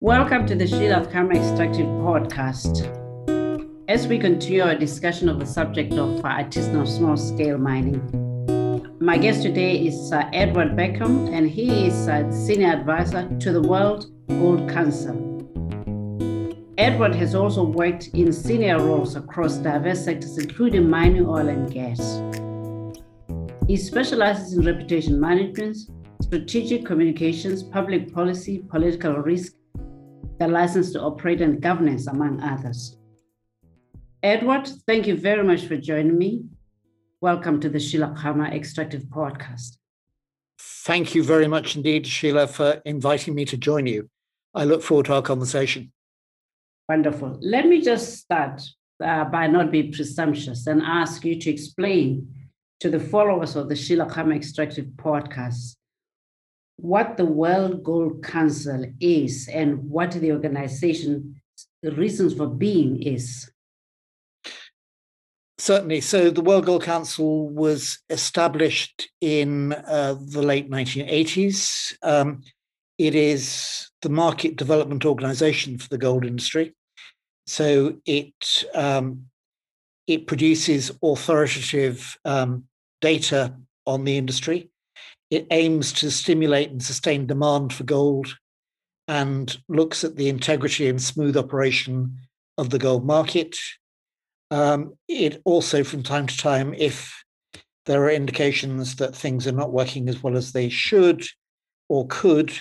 Welcome to the Sheila Khama Extractive Podcast. As we continue our discussion of the subject of uh, artisanal small scale mining, my guest today is uh, Edward Birkham, and he is uh, Senior Advisor to the World Gold Council. Edward has also worked in senior roles across diverse sectors, including mining, oil, and gas. He specializes in reputation management, strategic communications, public policy, political risk, the license to operate and governance, among others. Edward, thank you very much for joining me. Welcome to the Sheila Khama Extractive Podcast. Thank you very much indeed, Sheila, for inviting me to join you. I look forward to our conversation. Wonderful. Let me just start uh, by not being presumptuous and ask you to explain to the followers of the Sheila Khama Extractive Podcast what the World Gold Council is and what the organization the reasons for being is. Certainly. So the World Gold Council was established in uh, the late 1980s. Um, it is the market development organization for the gold industry. So it um, it produces authoritative um, data on the industry it aims to stimulate and sustain demand for gold and looks at the integrity and smooth operation of the gold market. Um, it also, from time to time, if there are indications that things are not working as well as they should or could,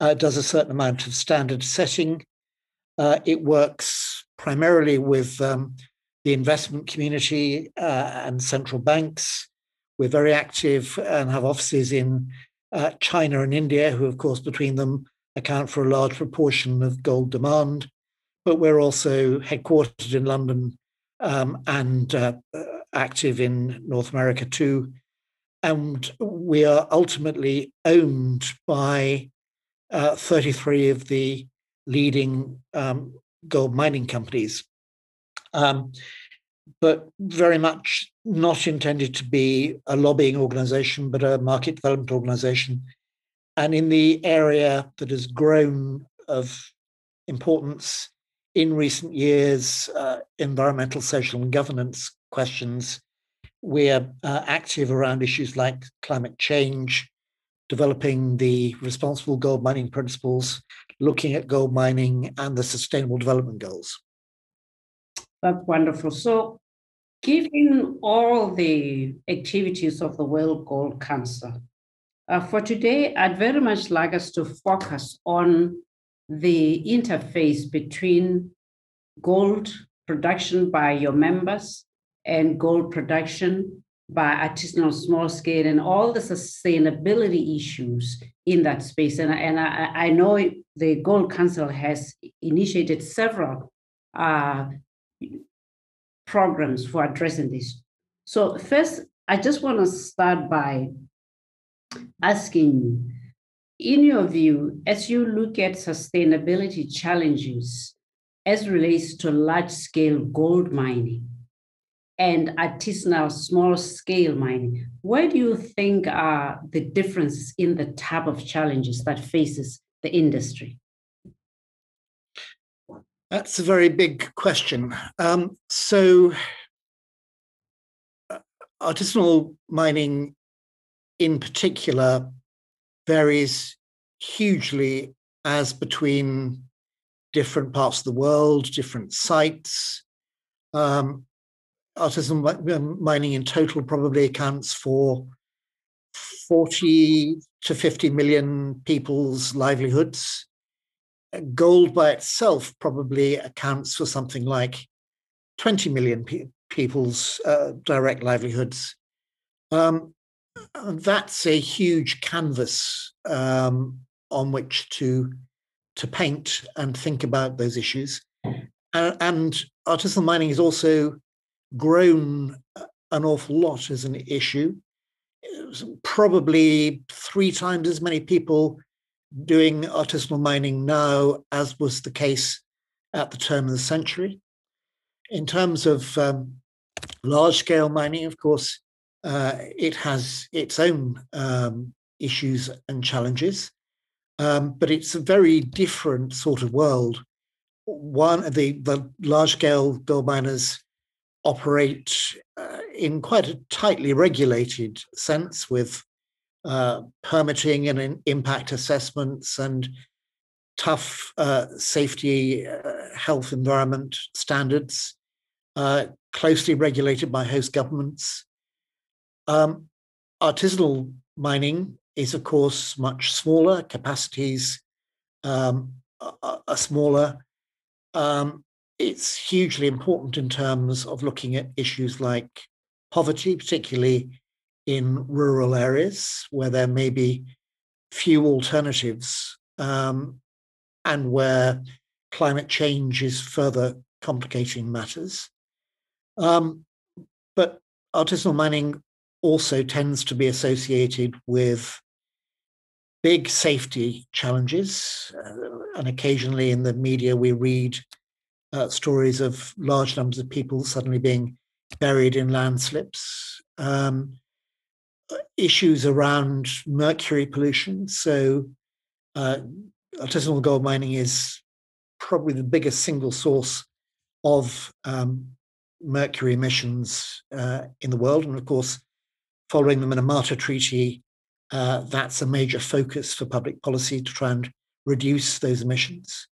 uh, does a certain amount of standard setting. Uh, it works primarily with um, the investment community uh, and central banks we're very active and have offices in uh, China and India, who, of course, between them account for a large proportion of gold demand. But we're also headquartered in London um, and uh, active in North America too. And we are ultimately owned by uh, 33 of the leading um, gold mining companies. Um, but very much not intended to be a lobbying organization, but a market development organization. And in the area that has grown of importance in recent years, uh, environmental, social, and governance questions, we're uh, active around issues like climate change, developing the responsible gold mining principles, looking at gold mining and the sustainable development goals. That's wonderful. So, given all the activities of the World Gold Council, uh, for today, I'd very much like us to focus on the interface between gold production by your members and gold production by artisanal small scale and all the sustainability issues in that space. And, and I, I know the Gold Council has initiated several uh, programs for addressing this. So, first, I just want to start by asking in your view, as you look at sustainability challenges as relates to large scale gold mining and artisanal small scale mining, where do you think are the differences in the type of challenges that faces the industry? That's a very big question. Um, so, uh, artisanal mining in particular varies hugely as between different parts of the world, different sites. Um, artisanal mining in total probably accounts for 40 to 50 million people's livelihoods gold by itself probably accounts for something like 20 million pe- people's uh, direct livelihoods. Um, that's a huge canvas um, on which to to paint and think about those issues. Uh, and artisanal mining has also grown an awful lot as an issue. Probably three times as many people doing artisanal mining now as was the case at the turn of the century. In terms of um, large scale mining, of course, uh, it has its own um, issues and challenges. um, but it's a very different sort of world. One, the, the large scale gold miners operate uh, in quite a tightly regulated sense with uh, permitting and impact assessments and tough uh, safety, uh, health, environment standards, uh, closely regulated by host governments. Um, artisanal mining is, of course, much smaller. Capacities um, are, smaller. Um, it's hugely important in terms of looking at issues like poverty, particularly in rural areas where there may be few alternatives um, and where climate change is further complicating matters. Um, but artisanal mining also tends to be associated with big safety challenges. Uh, and occasionally in the media, we read uh, stories of large numbers of people suddenly being buried in landslips. Um, issues around mercury pollution. So, uh, artisanal gold mining is probably the biggest single source of um, mercury emissions uh, in the world. And of course, following the Minamata Treaty, uh, that's a major focus for public policy to try and reduce those emissions.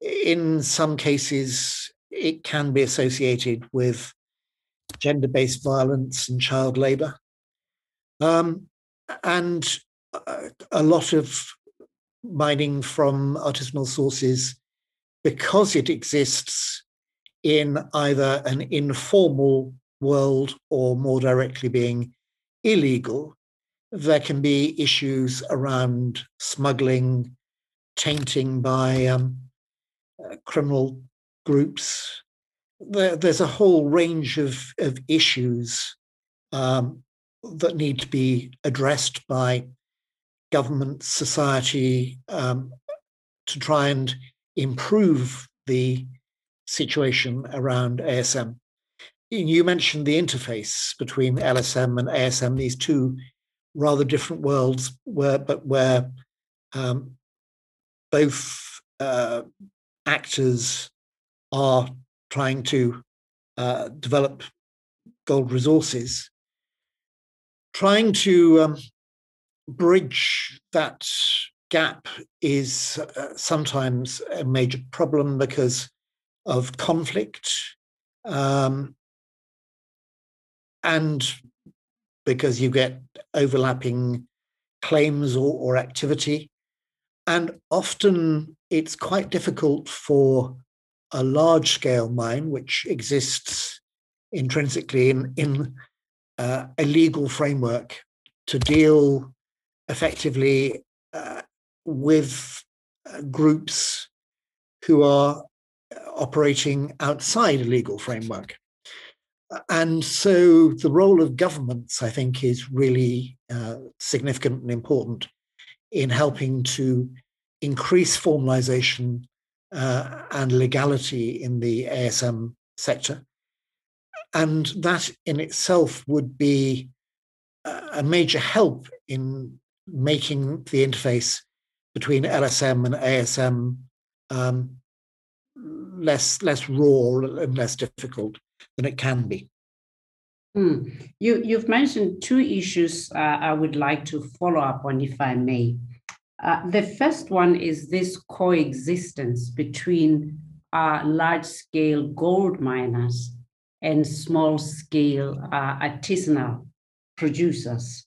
In some cases, it can be associated with gender based violence and child labor. Um, and uh, a lot of mining from artisanal sources, because it exists in either an informal world or more directly being illegal, there can be issues around smuggling, tainting by um, uh, criminal groups. There, there's a whole range of, of issues um, that need to be addressed by government, society um, to try and improve the situation around ASM. You mentioned the interface between LSM and ASM, these two rather different worlds, where but where um, both uh, actors are trying to uh, develop gold resources trying to um, bridge that gap is uh, sometimes a major problem because of conflict um, and because you get overlapping claims or, or activity. And often it's quite difficult for a large scale mine, which exists intrinsically in, in uh, a legal framework to deal effectively uh, with uh, groups who are operating outside a legal framework. And so the role of governments, I think, is really uh, significant and important in helping to increase formalization uh, and legality in the ASM sector and that in itself would be a major help in making the interface between LSM and ASM um, less less raw and less difficult than it can be. Hmm. You you've mentioned two issues uh, I would like to follow up on, if I may. Uh, the first one is this coexistence between uh, large scale gold miners and small scale uh, artisanal producers.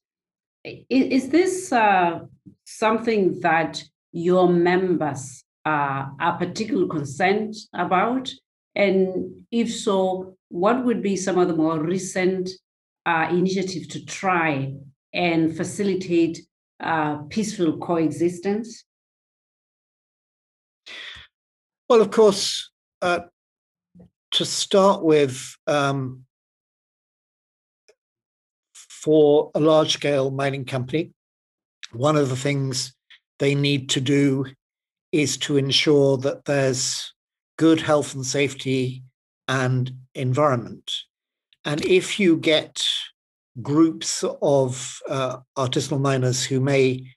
Is, is this uh, something that your members uh, are particularly concerned about? And if so, what would be some of the more recent uh, initiatives to try and facilitate uh, peaceful coexistence? Well, of course, uh, to start with, um, for a large scale mining company, one of the things they need to do is to ensure that there's good health and safety and environment. And if you get groups of uh, artisanal miners who may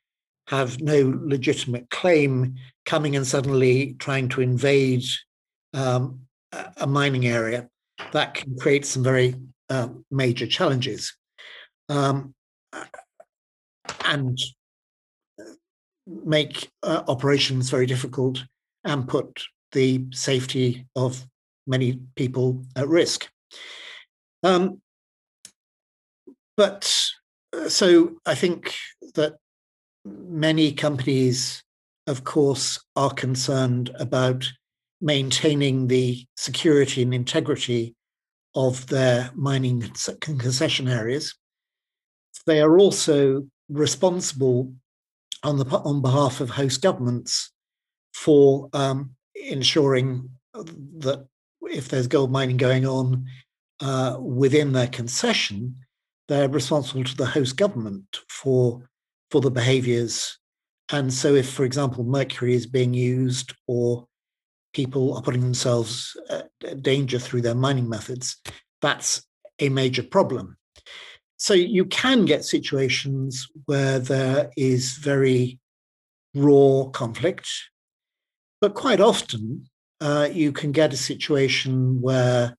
have no legitimate claim coming and suddenly trying to invade um, a mining area that can create some very uh, major challenges um, and make uh, operations very difficult and put the safety of many people at risk. Um, but uh, so I think that many companies, of course, are concerned about maintaining the security and integrity of their mining concession areas. They are also responsible on the on behalf of host governments for um, ensuring that if there's gold mining going on uh, within their concession, they're responsible to the host government for for the behaviors. And so, if, for example, mercury is being used or people are putting themselves at danger through their mining methods, that's a major problem. So, you can get situations where there is very raw conflict, but quite often uh, you can get a situation where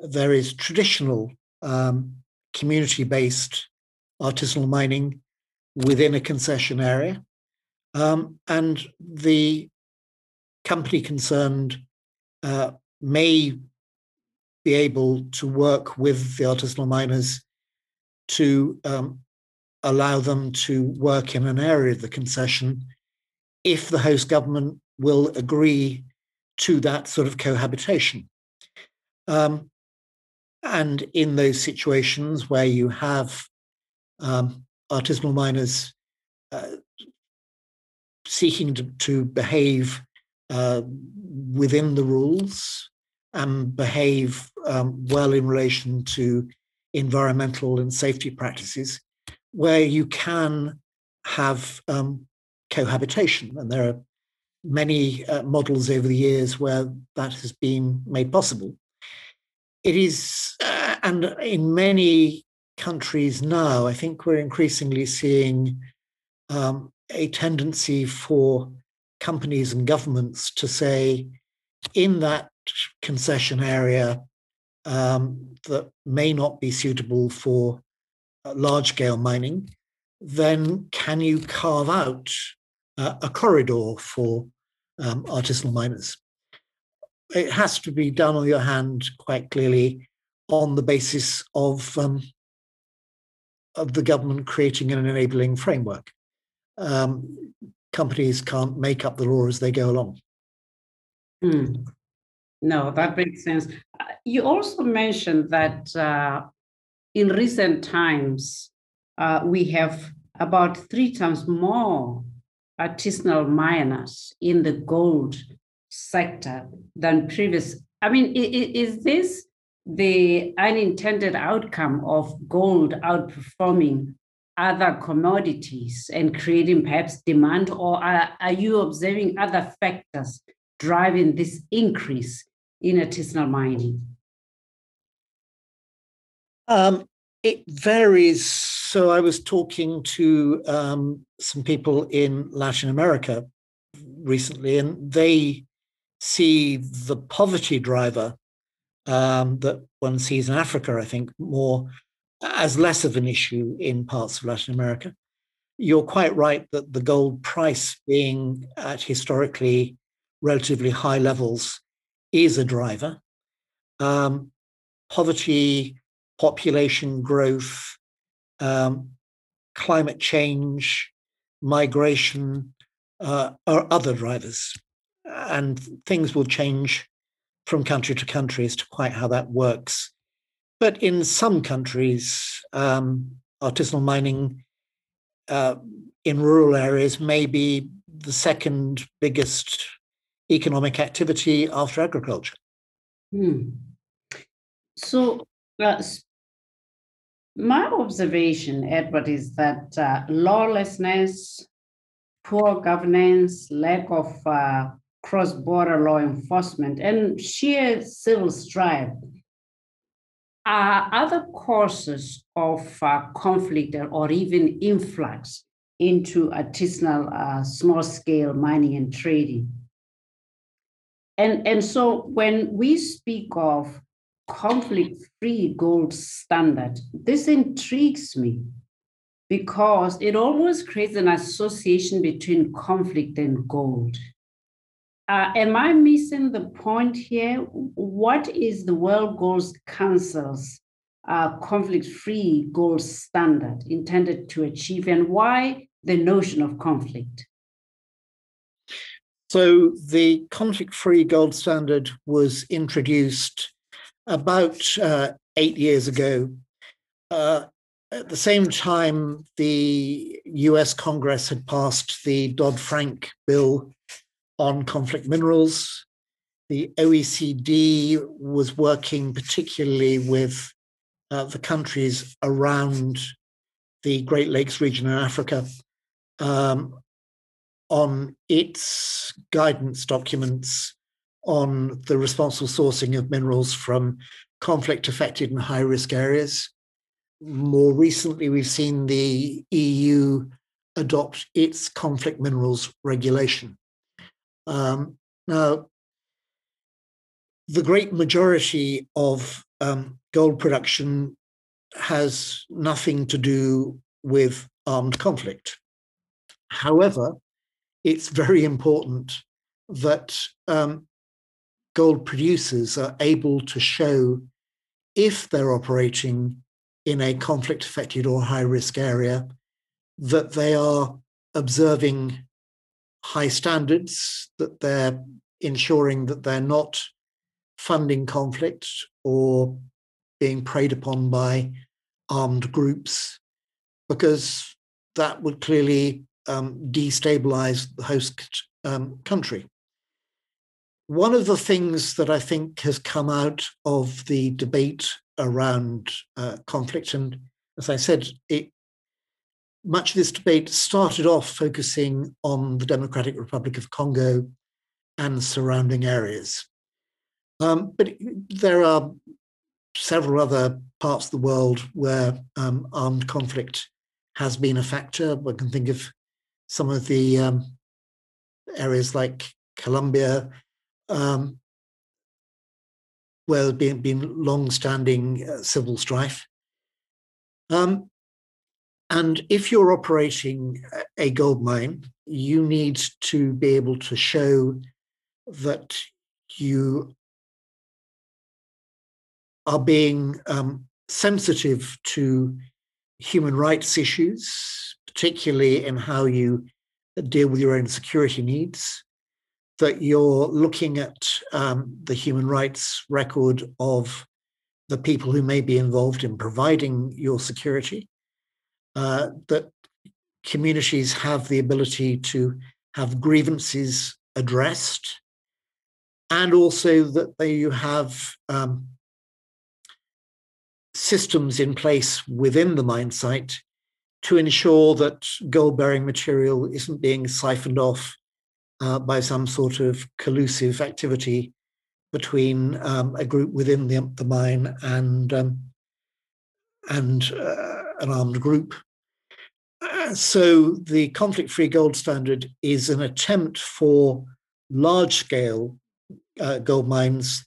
there is traditional um, community based artisanal mining within a concession area. Um, and the company concerned uh, may be able to work with the artisanal miners to um, allow them to work in an area of the concession if the host government will agree to that sort of cohabitation. Um, and in those situations where you have um, artisanal miners uh, seeking to, to behave uh, within the rules and behave um, well in relation to environmental and safety practices, where you can have um, cohabitation. And there are many uh, models over the years where that has been made possible. It is, uh, and in many countries now, I think we're increasingly seeing um, a tendency for companies and governments to say, in that concession area um, that may not be suitable for uh, large scale mining, then can you carve out uh, a corridor for um, artisanal miners? It has to be done on your hand quite clearly on the basis of um, of the government creating an enabling framework. Companies can't make up the law as they go along. Hmm. No, that makes sense. Uh, you also mentioned that uh, in recent times, uh, we have about three times more artisanal miners in the gold sector than previous. I mean, is this the unintended outcome of gold outperforming other commodities and creating perhaps demand, or are, are you observing other factors driving this increase in artisanal mining? Um, it varies. So I was talking to um, some people in Latin America recently, and they see the poverty driver um, that one sees in Africa, I think, more as less of an issue in parts of Latin America. You're quite right that the gold price being at historically relatively high levels is a driver. Um, poverty, population growth, um, climate change, migration uh, are other drivers. And things will change from country to country as to quite how that works. But in some countries, um, artisanal mining uh, in rural areas may be the second biggest economic activity after agriculture. Hmm. So, uh, my observation, Edward, is that uh, lawlessness, poor governance, lack of uh, cross border law enforcement, and sheer civil strife are other causes of uh, conflict or even influx into artisanal uh, small scale mining and trading. And, and so when we speak of conflict free gold standard, this intrigues me because it always creates an association between conflict and gold. Uh, am I missing the point here? What is the World Gold Council's uh, conflict free gold standard intended to achieve, and why the notion of conflict? So, the conflict free gold standard was introduced about uh, eight years ago. Uh, at the same time, the US Congress had passed the Dodd Frank bill on conflict minerals. The OECD was working particularly with uh, the countries around the Great Lakes region in Africa um, on its guidance documents on the responsible sourcing of minerals from conflict affected and high risk areas. More recently, we've seen the EU adopt its conflict minerals regulation. Um, now, the great majority of um, gold production has nothing to do with armed conflict. However, it's very important that um, gold producers are able to show if they're operating in a conflict affected or high risk area that they are observing high standards, that they're ensuring that they're not funding conflict or being preyed upon by armed groups, because that would clearly um, destabilize the host um, country. One of the things that I think has come out of the debate around uh, conflict, and as I said, it much of this debate started off focusing on the Democratic Republic of Congo and surrounding areas. Um, but there are several other parts of the world where um, armed conflict has been a factor. One can think of some of the um, areas like Colombia, um, where there's been, been long-standing uh, civil strife. Um, and if you're operating a gold mine, you need to be able to show that you are being um, sensitive to human rights issues, particularly in how you deal with your own security needs, that you're looking at um, the human rights record of the people who may be involved in providing your security, uh, that communities have the ability to have grievances addressed, and also that they, you have um, systems in place within the mine site to ensure that gold bearing material isn't being siphoned off uh, by some sort of collusive activity between um, a group within the, the mine and um, and uh, an armed group so the conflict-free gold standard is an attempt for large-scale uh, gold mines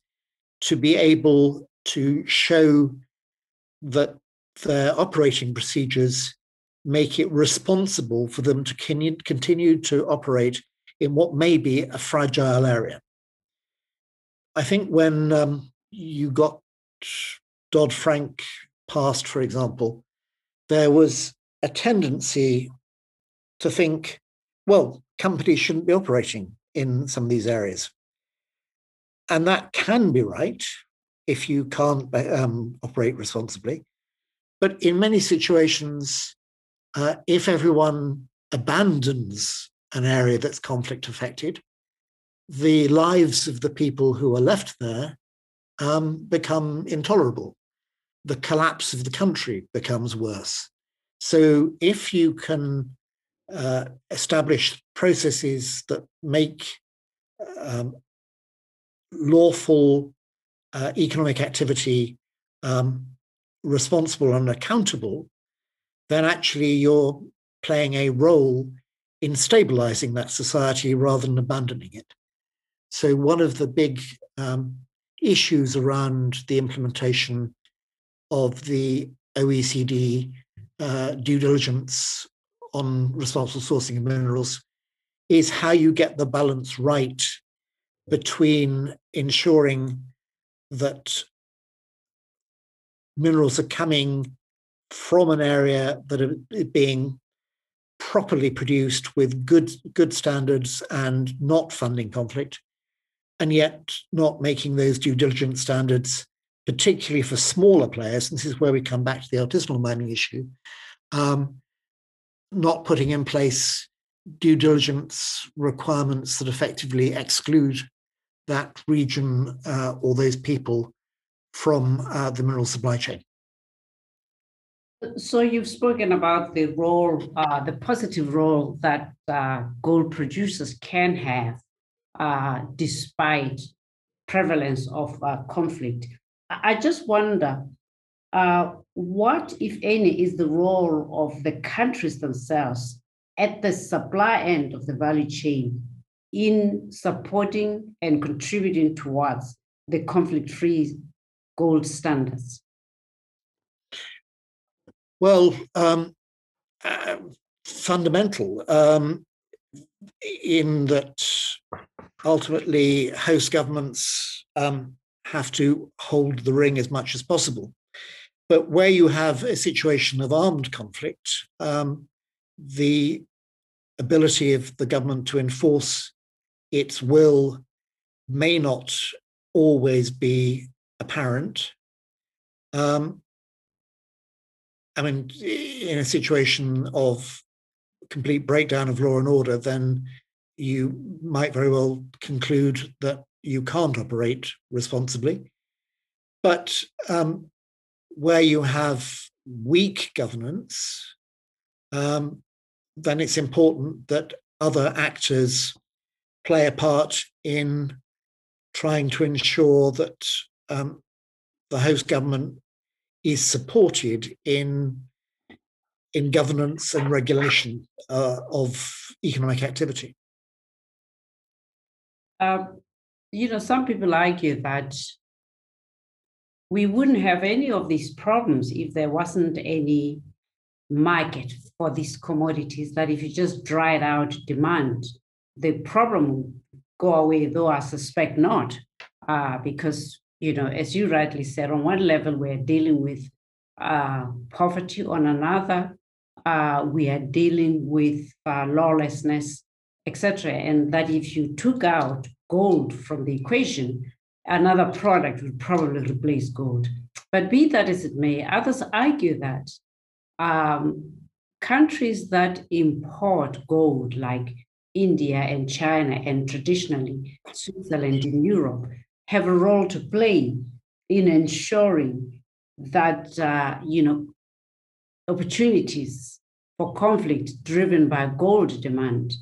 to be able to show that their operating procedures make it responsible for them to continue to operate in what may be a fragile area. I think when um, you got Dodd Frank passed, for example, there was a tendency to think, well, companies shouldn't be operating in some of these areas. And that can be right if you can't um, operate responsibly. But in many situations, uh, if everyone abandons an area that's conflict affected, the lives of the people who are left there um, become intolerable. The collapse of the country becomes worse. So if you can uh, establish processes that make um, lawful uh, economic activity um, responsible and accountable, then actually you're playing a role in stabilizing that society rather than abandoning it. So, one of the big um, issues around the implementation of the OECD uh, due diligence on responsible sourcing of minerals is how you get the balance right between ensuring that minerals are coming from an area that are being properly produced with good good standards and not funding conflict and yet not making those due diligence standards particularly for smaller players and this is where we come back to the artisanal mining issue um, not putting in place due diligence requirements that effectively exclude that region uh, or those people from uh, the mineral supply chain. So you've spoken about the role, uh, the positive role that uh, gold producers can have uh, despite prevalence of uh, conflict. I just wonder uh, what, if any, is the role of the countries themselves at the supply end of the value chain in supporting and contributing towards the conflict free gold standards? Well, um, uh, fundamental um, in that ultimately host governments um, have to hold the ring as much as possible. But where you have a situation of armed conflict, um, the ability of the government to enforce its will may not always be apparent. Um, I mean, in a situation of complete breakdown of law and order, then you might very well conclude that you can't operate responsibly. But um, where you have weak governance, um, then it's important that other actors play a part in trying to ensure that um, the host government is supported in in governance and regulation uh, of economic activity. Uh, you know, some people argue that we wouldn't have any of these problems if there wasn't any market for these commodities, that if you just dried out demand, the problem would go away, though I suspect not, uh, because, you know, as you rightly said, on one level, we're dealing with uh, poverty, on another, uh, we are dealing with uh, lawlessness, etc. And that if you took out gold from the equation, another product would probably replace gold. But be that as it may, others argue that um, countries that import gold, like India and China, and traditionally Switzerland in Europe, have a role to play in ensuring that uh, you know opportunities for conflict driven by gold demand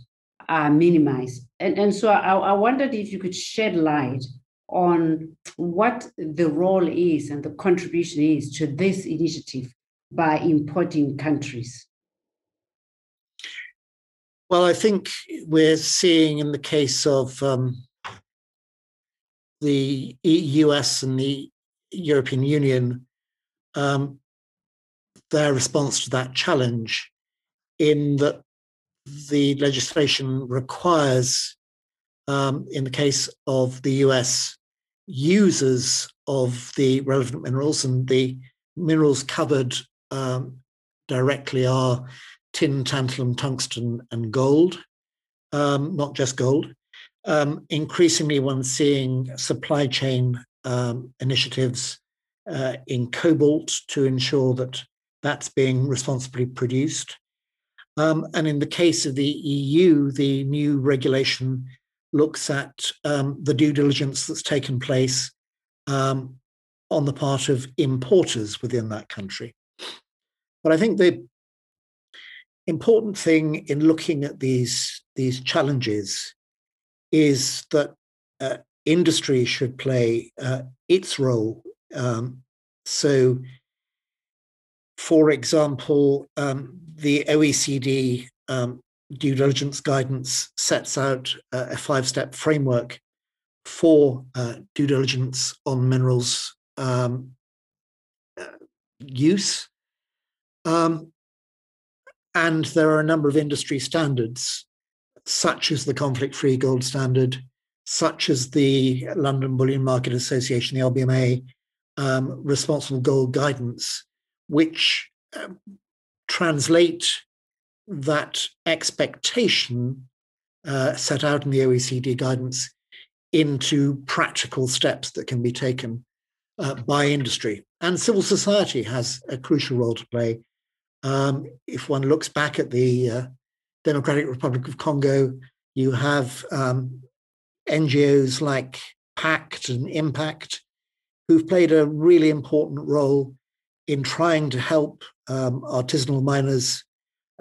are minimized. And, and so I, I wondered if you could shed light on what the role is and the contribution is to this initiative by importing countries? Well, I think we're seeing in the case of um, the US and the European Union um, their response to that challenge in that the legislation requires, um, in the case of the US, users of the relevant minerals, and the minerals covered um, directly are tin, tantalum, tungsten, and gold, um, not just gold. Um, increasingly, one's seeing supply chain um, initiatives uh, in cobalt to ensure that that's being responsibly produced. Um, and in the case of the EU, the new regulation looks at um, the due diligence that's taken place um, on the part of importers within that country. But I think the important thing in looking at these, these challenges is that uh, industry should play uh, its role. Um, so for example, um, the OECD um, due diligence guidance sets out uh, a five step framework for uh, due diligence on minerals um, uh, use. Um, and there are a number of industry standards, such as the conflict free gold standard, such as the London Bullion Market Association, the LBMA, um, responsible gold guidance, which um, translate that expectation uh, set out in the OECD guidance into practical steps that can be taken uh, by industry. And civil society has a crucial role to play. Um, if one looks back at the uh, Democratic Republic of Congo, you have um, NGOs like PACT and Impact who've played a really important role in trying to help um, artisanal miners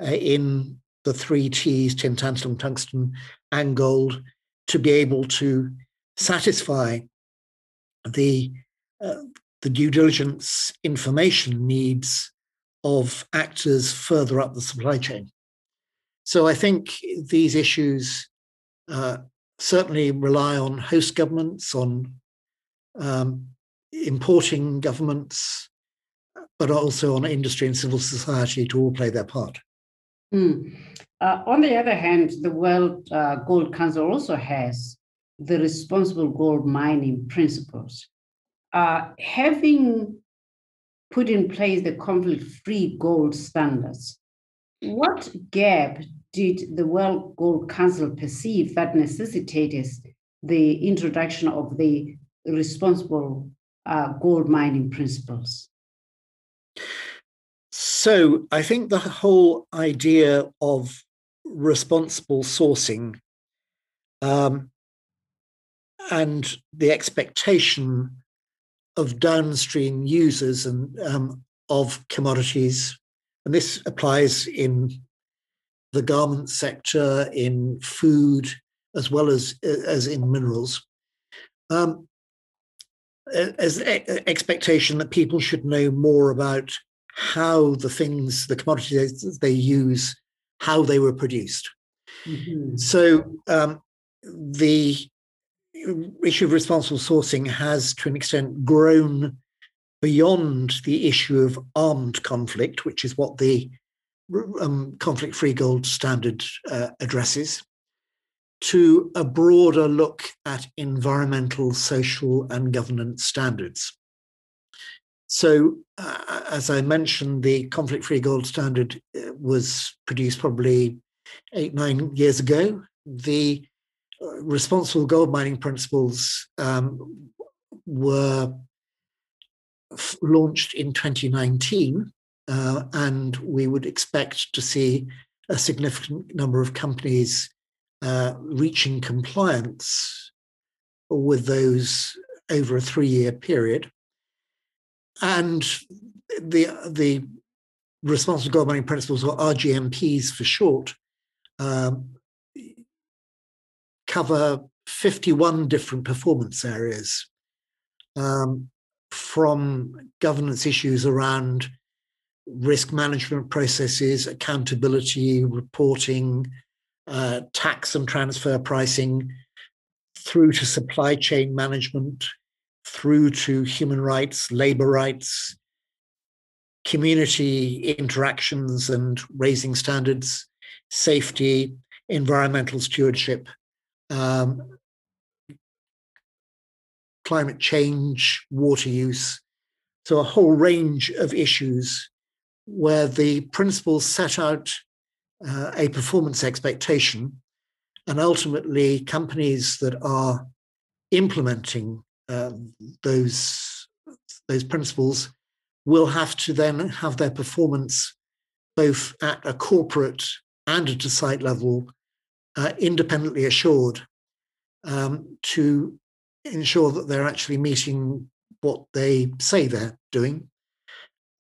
uh, in the three T's, tin, tantalum, tungsten, and gold, to be able to satisfy the uh, the due diligence information needs of actors further up the supply chain. So I think these issues uh, certainly rely on host governments, on um, importing governments, but also on industry and civil society to all play their part. Mm. Uh, on the other hand, the World uh, Gold Council also has the responsible gold mining principles. Uh, having put in place the conflict free gold standards, what gap did the World Gold Council perceive that necessitated the introduction of the responsible uh, gold mining principles? So I think the whole idea of responsible sourcing um, and the expectation of downstream users and um, of commodities, and this applies in the garment sector, in food, as well as as in minerals. Um, as expectation that people should know more about how the things, the commodities they use, how they were produced. Mm-hmm. So um, the issue of responsible sourcing has, to an extent, grown beyond the issue of armed conflict, which is what the um, conflict free gold standard uh, addresses, to a broader look at environmental, social, and governance standards. So, uh, as I mentioned, the conflict free gold standard uh, was produced probably eight, nine years ago. The uh, responsible gold mining principles um, were f- launched in 2019, uh, and we would expect to see a significant number of companies uh, reaching compliance with those over a three year period. And the, the responsible gold mining principles, or RGMPs for short, um, cover 51 different performance areas um, from governance issues around risk management processes, accountability, reporting, uh, tax and transfer pricing, through to supply chain management, through to human rights, labor rights, community interactions and raising standards, safety, environmental stewardship, um, climate change, water use. So, a whole range of issues where the principles set out uh, a performance expectation, and ultimately, companies that are implementing uh, those those principles will have to then have their performance both at a corporate and at a site level uh, independently assured um, to ensure that they're actually meeting what they say they're doing.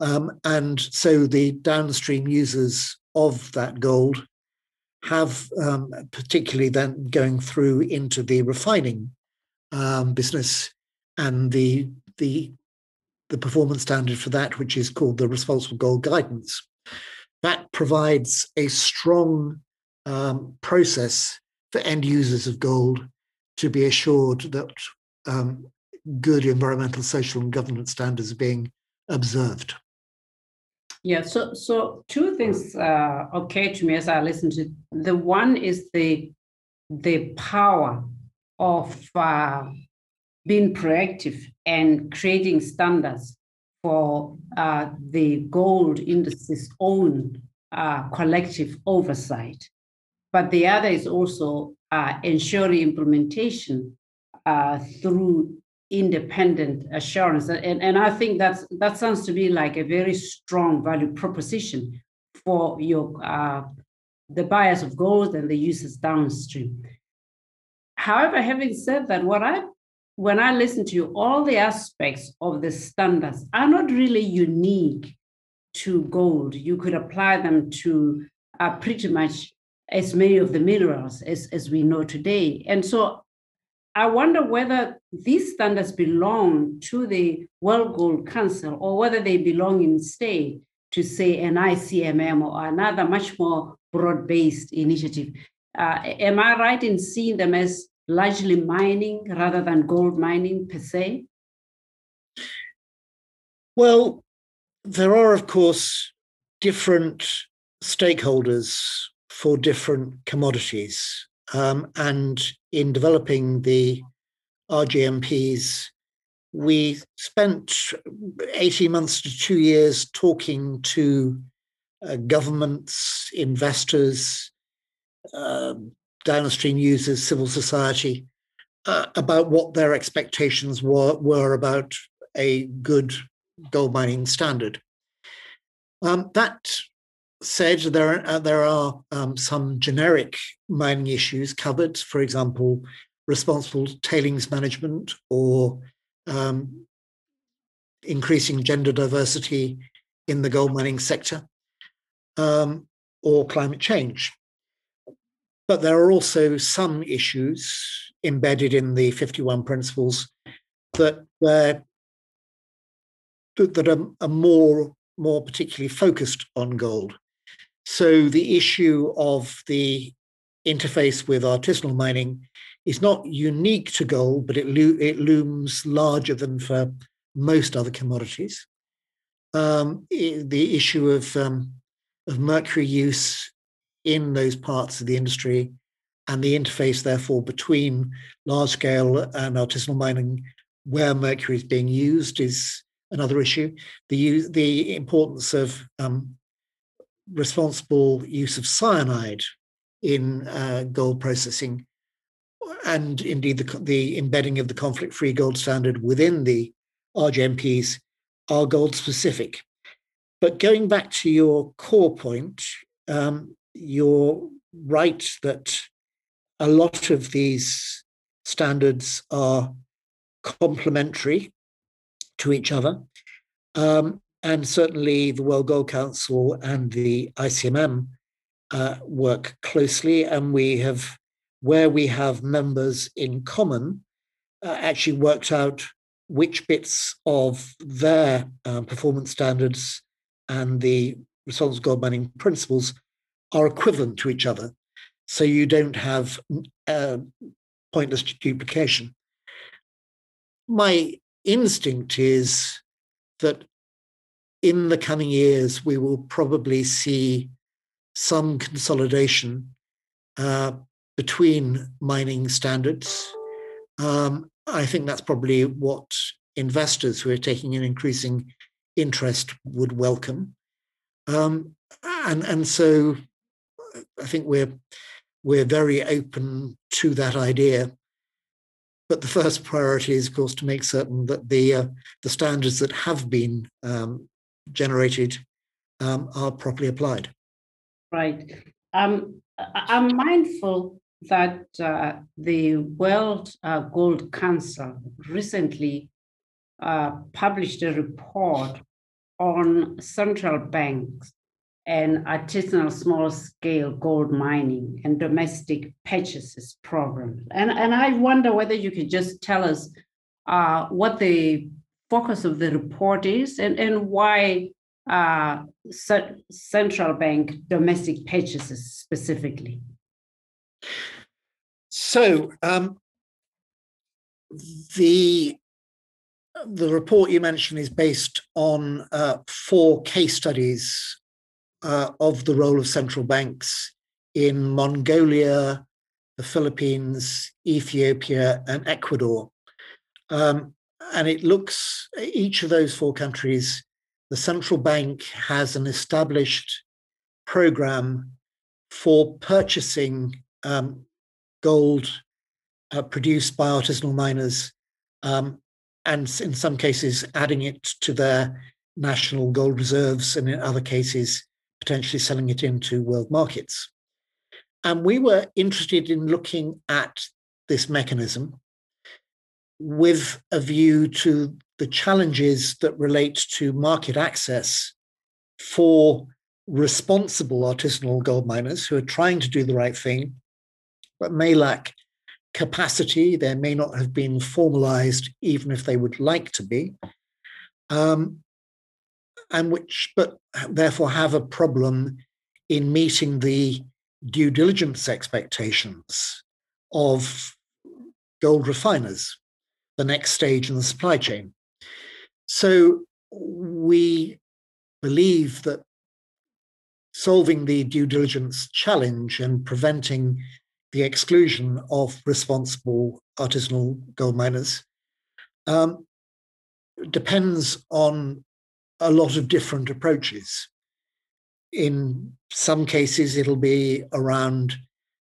Um, and so the downstream users of that gold have, um, particularly then going through into the refining um, business and the the the performance standard for that, which is called the Responsible Gold Guidance. That provides a strong um, process for end users of gold to be assured that um, good environmental, social, and governance standards are being observed. Yeah, so so two things uh, occur to me as I listen to. The one is the the power of uh, being proactive and creating standards for uh, the gold industry's own uh, collective oversight. But the other is also uh, ensuring implementation uh, through independent assurance. And, and I think that's, that sounds to be like a very strong value proposition for your uh, the buyers of gold and the users downstream. However, having said that, what I when I listen to you, all the aspects of the standards are not really unique to gold. You could apply them to uh, pretty much as many of the minerals as, as we know today. And so I wonder whether these standards belong to the World Gold Council or whether they belong instead to, say, an ICMM or another much more broad based initiative. Uh, am I right in seeing them as largely mining rather than gold mining per se? Well, there are, of course, different stakeholders for different commodities. Um, and in developing the RGMPs, we spent 18 months to two years talking to uh, governments, investors, uh, downstream users, civil society, uh, about what their expectations were, were about a good gold mining standard. Um, that said, there are, uh, there are um, some generic mining issues covered, for example, responsible tailings management or um, increasing gender diversity in the gold mining sector um, or climate change. But there are also some issues embedded in the 51 principles that that are, are more more particularly focused on gold. So the issue of the interface with artisanal mining is not unique to gold, but it, lo- it looms larger than for most other commodities. Um, the issue of um, of mercury use in those parts of the industry and the interface, therefore, between large scale and artisanal mining where mercury is being used is another issue. The, the importance of um, responsible use of cyanide in uh, gold processing and indeed the, the embedding of the conflict free gold standard within the RGMPs are gold specific. But going back to your core point, um, you're right that a lot of these standards are complementary to each other. Um, and certainly the World Gold Council and the ICMM uh, work closely. And we have, where we have members in common, uh, actually worked out which bits of their uh, performance standards and the responsible gold mining principles are equivalent to each other. So you don't have uh, pointless duplication. My instinct is that in the coming years, we will probably see some consolidation uh, between mining standards. Um, I think that's probably what investors who are taking an increasing interest would welcome. Um, and, and so I think we're we're very open to that idea. But the first priority is, of course, to make certain that the uh, the standards that have been um, generated um, are properly applied. Right. Um, I'm mindful that uh, the World uh, Gold Council recently uh, published a report on central banks and artisanal small scale gold mining and domestic purchases program. And, and I wonder whether you could just tell us uh, what the focus of the report is and, and why uh, central bank domestic purchases specifically? So um, the the report you mentioned is based on uh, four case studies uh, of the role of central banks in Mongolia, the Philippines, Ethiopia, and Ecuador. Um, and it looks each of those four countries, the central bank has an established program for purchasing um, gold uh, produced by artisanal miners, um, and in some cases adding it to their national gold reserves, and in other cases potentially selling it into world markets. And we were interested in looking at this mechanism with a view to the challenges that relate to market access for responsible artisanal gold miners who are trying to do the right thing, but may lack capacity. They may not have been formalized, even if they would like to be, um, and which, but therefore have a problem in meeting the due diligence expectations of gold refiners the next stage in the supply chain. So we believe that solving the due diligence challenge and preventing the exclusion of responsible artisanal gold miners um, depends on a lot of different approaches. In some cases, it'll be around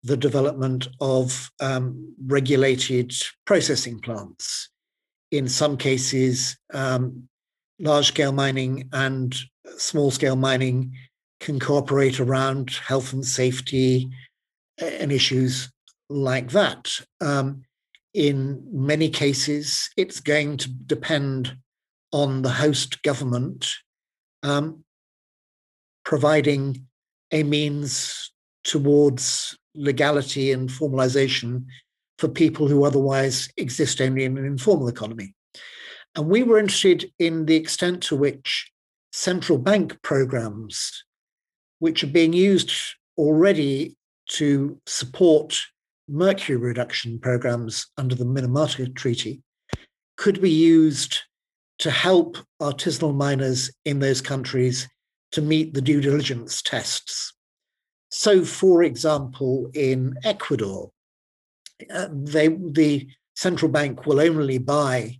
the development of um, regulated processing plants. In some cases, um, large scale mining and small scale mining can cooperate around health and safety and issues like that. Um, in many cases, it's going to depend on the host government um, providing a means towards legality and formalization for people who otherwise exist only in an informal economy. And we were interested in the extent to which central bank programs, which are being used already to support mercury reduction programs under the Minamata Treaty, could be used to help artisanal miners in those countries to meet the due diligence tests so, for example, in Ecuador, uh, they, the central bank will only buy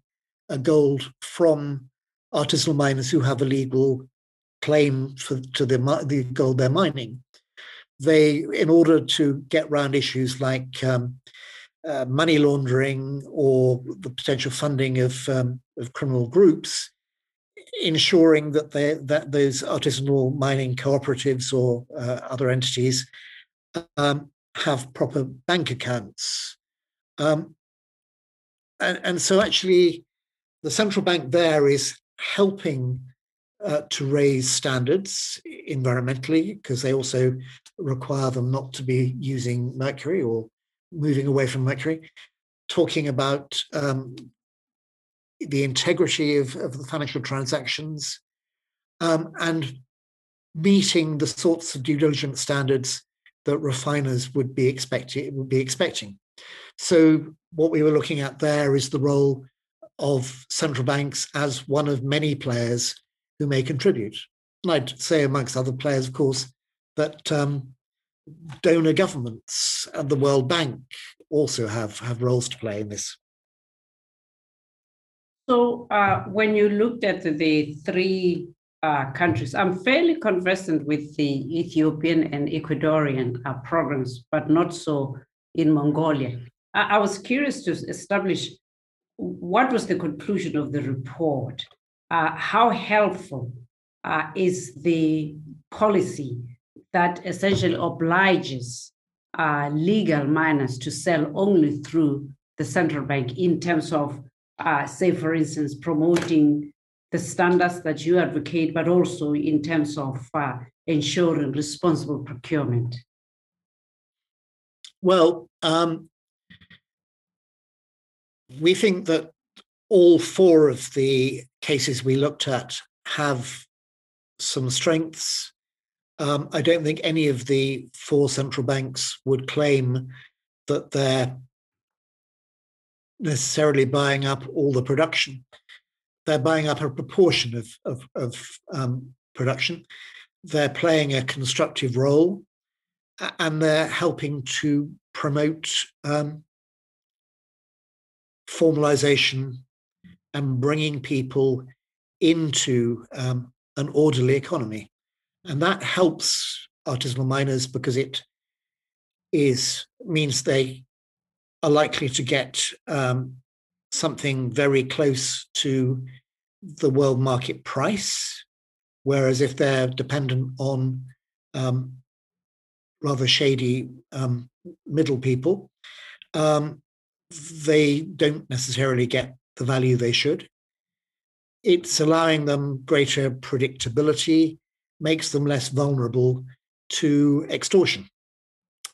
a gold from artisanal miners who have a legal claim for, to the, the gold they're mining. They, in order to get around issues like um, uh, money laundering or the potential funding of, um, of criminal groups, ensuring that they, that those artisanal mining cooperatives or uh, other entities um, have proper bank accounts. Um, and, and, so actually the central bank there is helping uh, to raise standards environmentally because they also require them not to be using mercury or moving away from mercury talking about um, the integrity of, of the financial transactions, um, and meeting the sorts of due diligence standards that refiners would be expecting would be expecting. So what we were looking at there is the role of central banks as one of many players who may contribute. And I'd say amongst other players, of course, that um, donor governments and the World Bank also have, have roles to play in this. So uh, when you looked at the three uh, countries, I'm fairly conversant with the Ethiopian and Ecuadorian uh, programs, but not so in Mongolia. I, I, was curious to establish what was the conclusion of the report. Uh, how helpful uh, is the policy that essentially obliges uh, legal miners to sell only through the central bank in terms of uh, say, for instance, promoting the standards that you advocate, but also in terms of uh, ensuring responsible procurement? Well, um, we think that all four of the cases we looked at have some strengths. Um, I don't think any of the four central banks would claim that they're necessarily buying up all the production. They're buying up a proportion of, of, of um, production. They're playing a constructive role and they're helping to promote um, formalization and bringing people into um, an orderly economy. And that helps artisanal miners because it is means they are likely to get um, something very close to the world market price. Whereas if they're dependent on um, rather shady um, middle people, um, they don't necessarily get the value they should. It's allowing them greater predictability, makes them less vulnerable to extortion,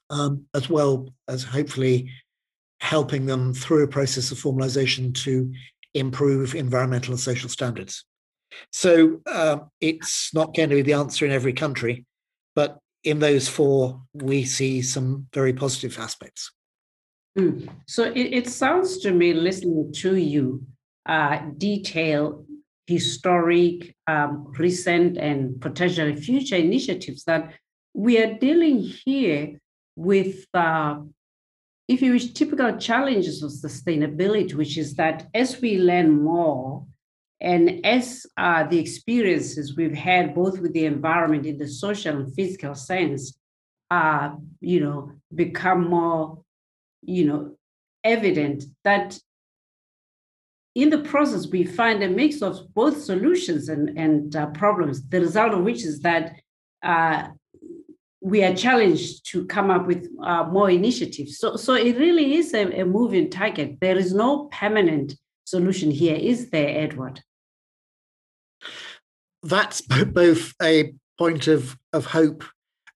um, as well as hopefully helping them through a process of formalization to improve environmental and social standards. So uh, it's not going to be the answer in every country, but in those four, we see some very positive aspects. Mm. So it, it, sounds to me, listening to you, uh, detail historic, um, recent, and potential future initiatives that we are dealing here with, uh, if you wish, typical challenges of sustainability, which is that as we learn more, and as uh, the experiences we've had both with the environment in the social and physical sense, uh, you know, become more you know, evident that in the process we find a mix of both solutions and, and uh, problems, the result of which is that uh, we are challenged to come up with uh, more initiatives. So, so it really is a, a moving target. There is no permanent solution here, is there, Edward? That's both a point of, of hope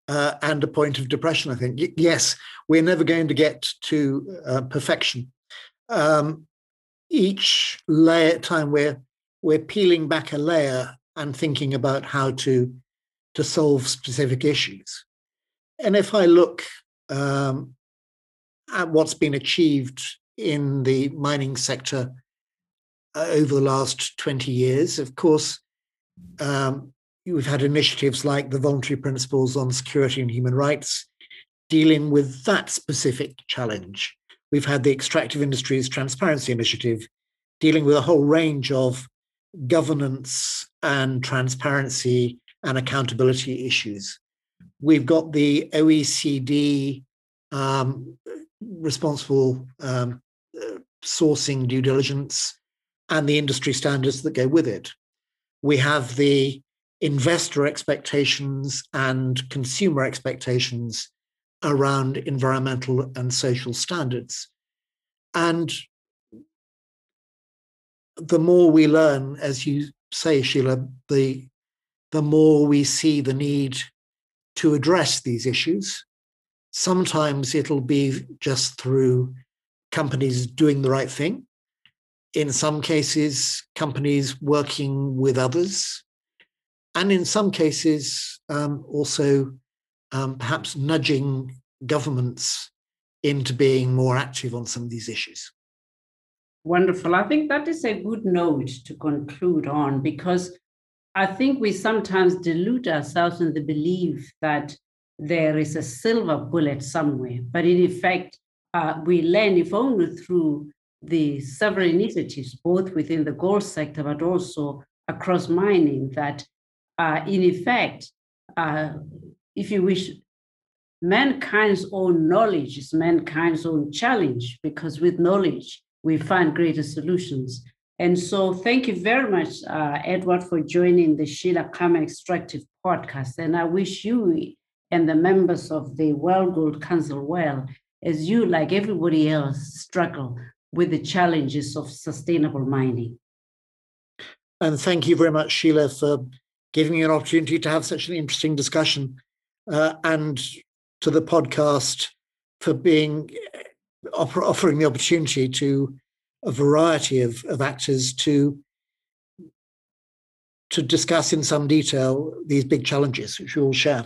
uh, and a point of depression, I think. Y- yes, we're never going to get to uh, perfection. Um, each layer time we're we're peeling back a layer and thinking about how to to solve specific issues. And if I look um, at what's been achieved in the mining sector uh, over the last 20 years, of course, um, we've had initiatives like the voluntary principles on security and human rights dealing with that specific challenge. We've had the extractive industries transparency initiative dealing with a whole range of governance and transparency and accountability issues. We've got the OECD um, responsible um, sourcing due diligence and the industry standards that go with it. We have the investor expectations and consumer expectations around environmental and social standards. And the more we learn, as you say, Sheila, the, the more we see the need to address these issues. Sometimes it'll be just through companies doing the right thing. In some cases, companies working with others and in some cases um, also um, perhaps nudging governments into being more active on some of these issues. Wonderful. I think that is a good note to conclude on because I think we sometimes delude ourselves in the belief that there is a silver bullet somewhere. But in effect, uh, we learn, if only through the several initiatives, both within the gold sector, but also across mining, that uh, in effect, uh, if you wish, mankind's own knowledge is mankind's own challenge because with knowledge we find greater solutions. And so, thank you very much, uh, Edward, for joining the Sheila Khama Extractive podcast. And I wish you and the members of the World Gold Council well as you, like everybody else, struggle with the challenges of sustainable mining. And thank you very much, Sheila, for giving me an opportunity to have such an interesting discussion, uh, and to the podcast for being offer, offering the opportunity to a variety of, of actors to to discuss in some detail these big challenges which we all share.